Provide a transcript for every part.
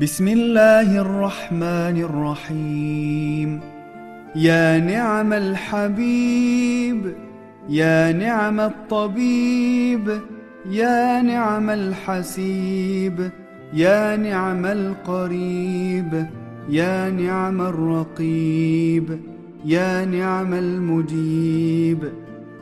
بسم الله الرحمن الرحيم يا نعم الحبيب يا نعم الطبيب يا نعم الحسيب يا نعم القريب يا نعم الرقيب يا نعم المجيب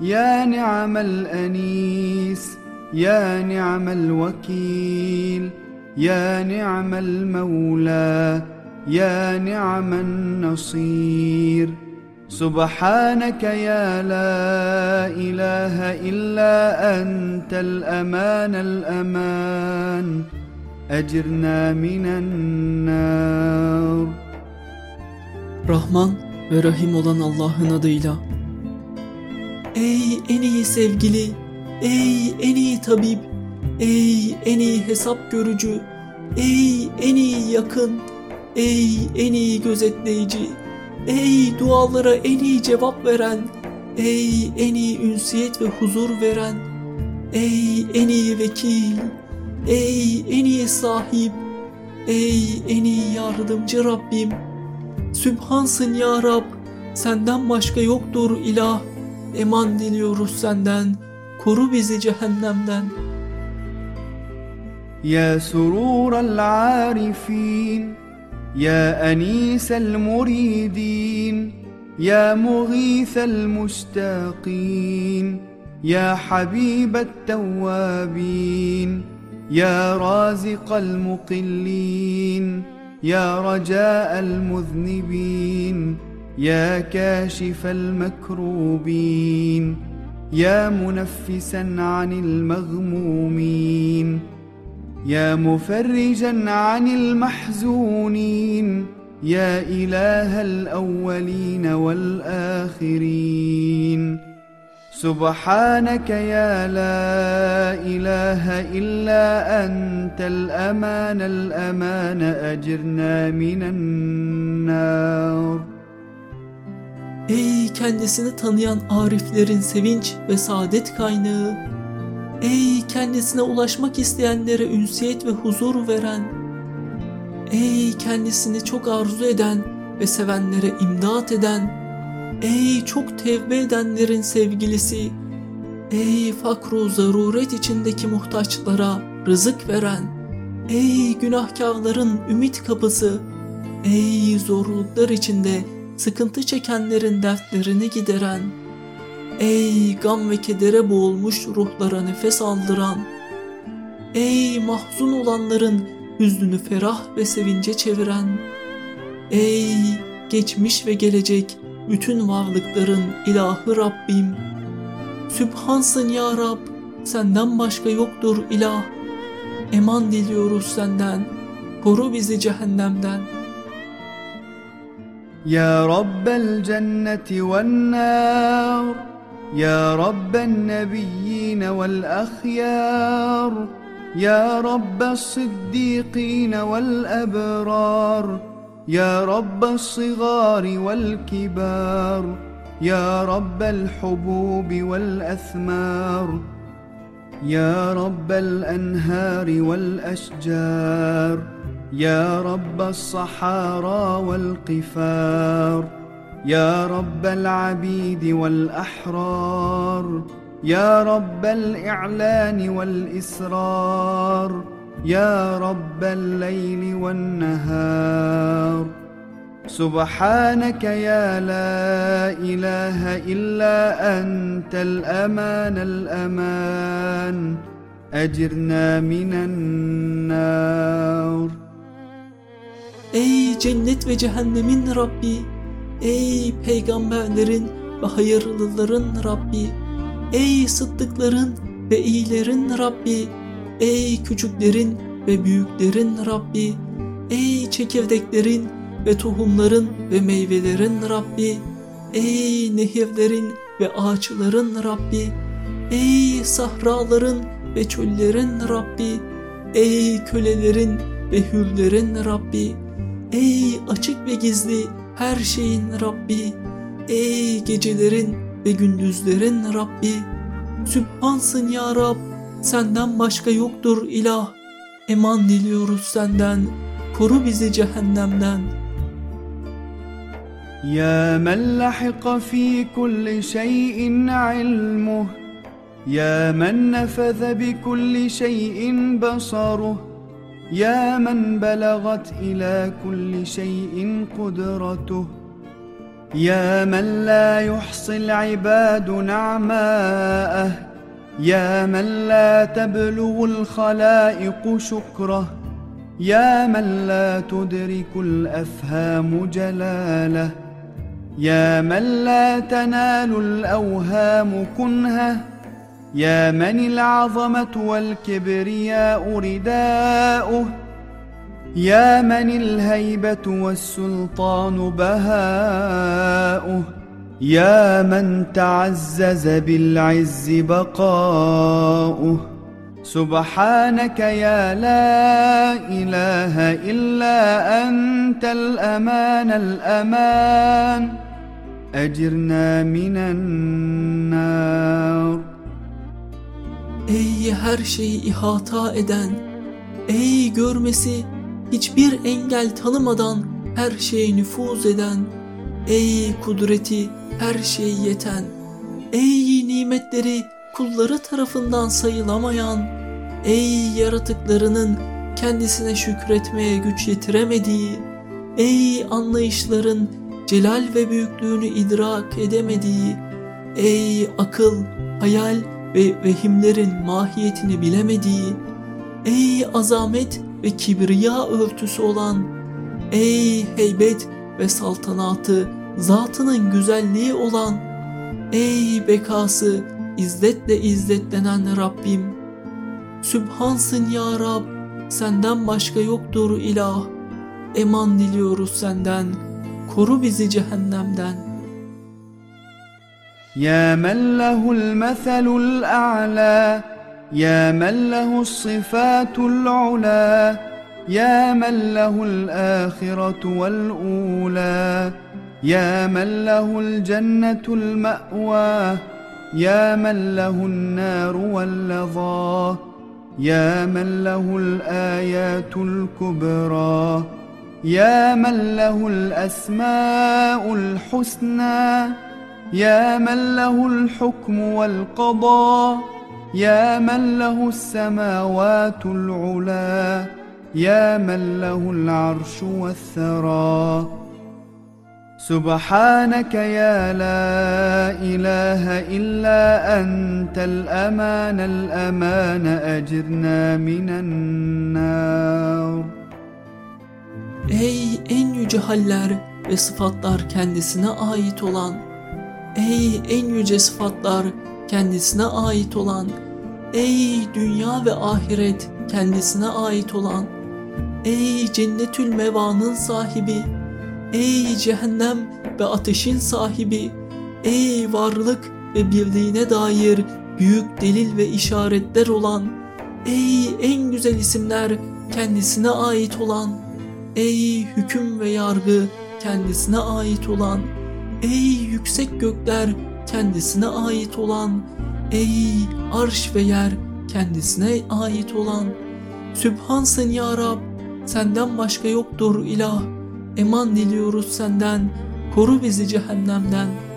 يا نعم الأنيس يا نعم الوكيل يا نعم المولى يا نعم النصير سبحانك يا لا إله إلا أنت الأمان الأمان أجرنا من النار Rahman ve Rahim olan Allah'ın adıyla. Ey en iyi sevgili, ey en iyi tabip, ey en iyi hesap görücü, ey en iyi yakın, ey en iyi gözetleyici, ey dualara en iyi cevap veren, ey en iyi ünsiyet ve huzur veren, ey en iyi vekil, ey en iyi sahip, ey en iyi yardımcı Rabbim. Sübhansın ya Rab, senden başka yoktur ilah. Eman diliyoruz senden, koru bizi cehennemden. يا سرور العارفين يا أنيس المريدين يا مغيث المشتاقين يا حبيب التوابين يا رازق المقلين يا رجاء المذنبين يا كاشف المكروبين يا منفسا عن المغمومين. يا مفرجا عن المحزونين يا إله الأولين والآخرين. سبحانك يا لا إله إلا أنت الأمان الأمان أجرنا من النار. Ey kendisini tanıyan ariflerin sevinç ve saadet kaynağı, ey kendisine ulaşmak isteyenlere ünsiyet ve huzur veren, ey kendisini çok arzu eden ve sevenlere imdat eden, ey çok tevbe edenlerin sevgilisi, ey fakru zaruret içindeki muhtaçlara rızık veren, ey günahkarların ümit kapısı, ey zorluklar içinde sıkıntı çekenlerin dertlerini gideren, ey gam ve kedere boğulmuş ruhlara nefes aldıran, ey mahzun olanların hüznünü ferah ve sevince çeviren, ey geçmiş ve gelecek bütün varlıkların ilahı Rabbim, Sübhansın ya Rab, senden başka yoktur ilah, eman diliyoruz senden, koru bizi cehennemden.'' يا رب الجنة والنار يا رب النبيين والأخيار يا رب الصديقين والأبرار يا رب الصغار والكبار يا رب الحبوب والأثمار يا رب الأنهار والأشجار يا رب الصحارى والقفار. يا رب العبيد والأحرار يا رب الإعلان والإسرار يا رب الليل والنهار. سبحانك يا لا إله إلا أنت الأمان الأمان أجرنا من النار. Ey cennet ve cehennemin Rabbi, ey peygamberlerin ve hayırlıların Rabbi, ey sıddıkların ve iyilerin Rabbi, ey küçüklerin ve büyüklerin Rabbi, ey çekirdeklerin ve tohumların ve meyvelerin Rabbi, ey nehirlerin ve ağaçların Rabbi, ey sahraların ve çöllerin Rabbi, ey kölelerin ve hürlerin Rabbi, Ey açık ve gizli her şeyin Rabbi, ey gecelerin ve gündüzlerin Rabbi, Sübhansın ya Rab, senden başka yoktur ilah, eman diliyoruz senden, koru bizi cehennemden. يا من لحق في كل شيء علمه يا من نفذ بكل شيء بصره يا من بلغت إلى كل شيء قدرته. يا من لا يحصي العباد نعماءه. يا من لا تبلغ الخلائق شكره. يا من لا تدرك الأفهام جلاله. يا من لا تنال الأوهام كنهه. يا من العظمة والكبرياء رداؤه يا من الهيبة والسلطان بهاؤه يا من تعزز بالعز بقاؤه. سبحانك يا لا إله إلا أنت الأمان الأمان. أجرنا من النار. Ey her şeyi ihata eden, ey görmesi hiçbir engel tanımadan her şeye nüfuz eden, ey kudreti her şeye yeten, ey nimetleri kulları tarafından sayılamayan, ey yaratıklarının kendisine şükretmeye güç yetiremediği, ey anlayışların celal ve büyüklüğünü idrak edemediği, ey akıl, hayal ve vehimlerin mahiyetini bilemediği, ey azamet ve kibriya örtüsü olan, ey heybet ve saltanatı zatının güzelliği olan, ey bekası izzetle izzetlenen Rabbim. Sübhansın ya Rab, senden başka yoktur ilah. Eman diliyoruz senden, koru bizi cehennemden.'' يا من له المثل الأعلى يا من له الصفات العلى يا من له الآخرة والأولى يا من له الجنة المأوى يا من له النار واللظى يا من له الآيات الكبرى يا من له الأسماء الحسنى يا من له الحكم والقضاء يا من له السماوات العلا يا من له العرش والثرى. سبحانك يا لا إله إلا أنت الأمان الأمان أجرنا من النار. Ey en yüce haller ve sıfatlar kendisine ait olan, ey en yüce sıfatlar kendisine ait olan, ey dünya ve ahiret kendisine ait olan, ey cennetül mevanın sahibi, ey cehennem ve ateşin sahibi, ey varlık ve birliğine dair büyük delil ve işaretler olan, ey en güzel isimler kendisine ait olan, Ey hüküm ve yargı kendisine ait olan, ey yüksek gökler kendisine ait olan, ey arş ve yer kendisine ait olan, Sübhansın ya Rab, senden başka yoktur ilah, eman diliyoruz senden, koru bizi cehennemden.''